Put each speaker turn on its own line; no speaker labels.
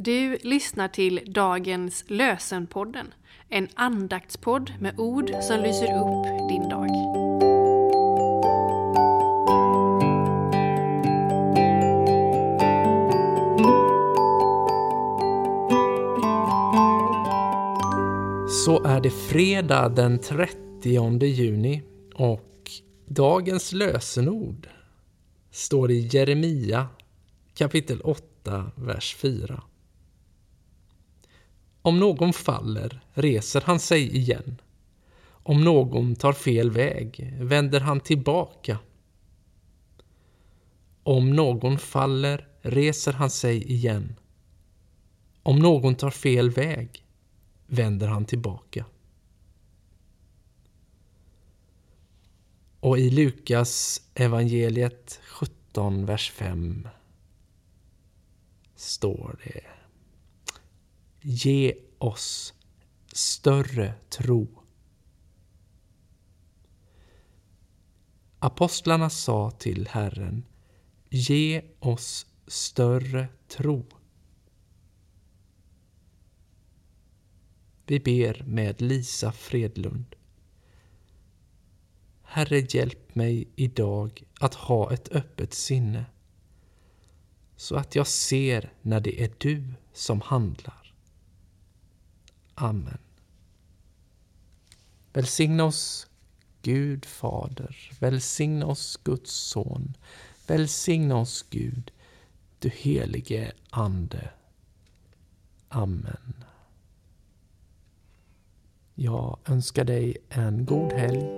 Du lyssnar till dagens Lösenpodden, en andaktspodd med ord som lyser upp din dag.
Så är det fredag den 30 juni och dagens lösenord står i Jeremia kapitel 8, vers 4. Om någon faller reser han sig igen. Om någon tar fel väg vänder han tillbaka. Om någon faller reser han sig igen. Om någon tar fel väg vänder han tillbaka. Och i Lukas evangeliet 17, vers 5 står det Ge oss större tro. Apostlarna sa till Herren Ge oss större tro. Vi ber med Lisa Fredlund. Herre, hjälp mig idag att ha ett öppet sinne så att jag ser när det är du som handlar. Amen. Välsigna oss Gud Fader, välsigna oss Guds Son, välsigna oss Gud, du helige Ande. Amen. Jag önskar dig en god helg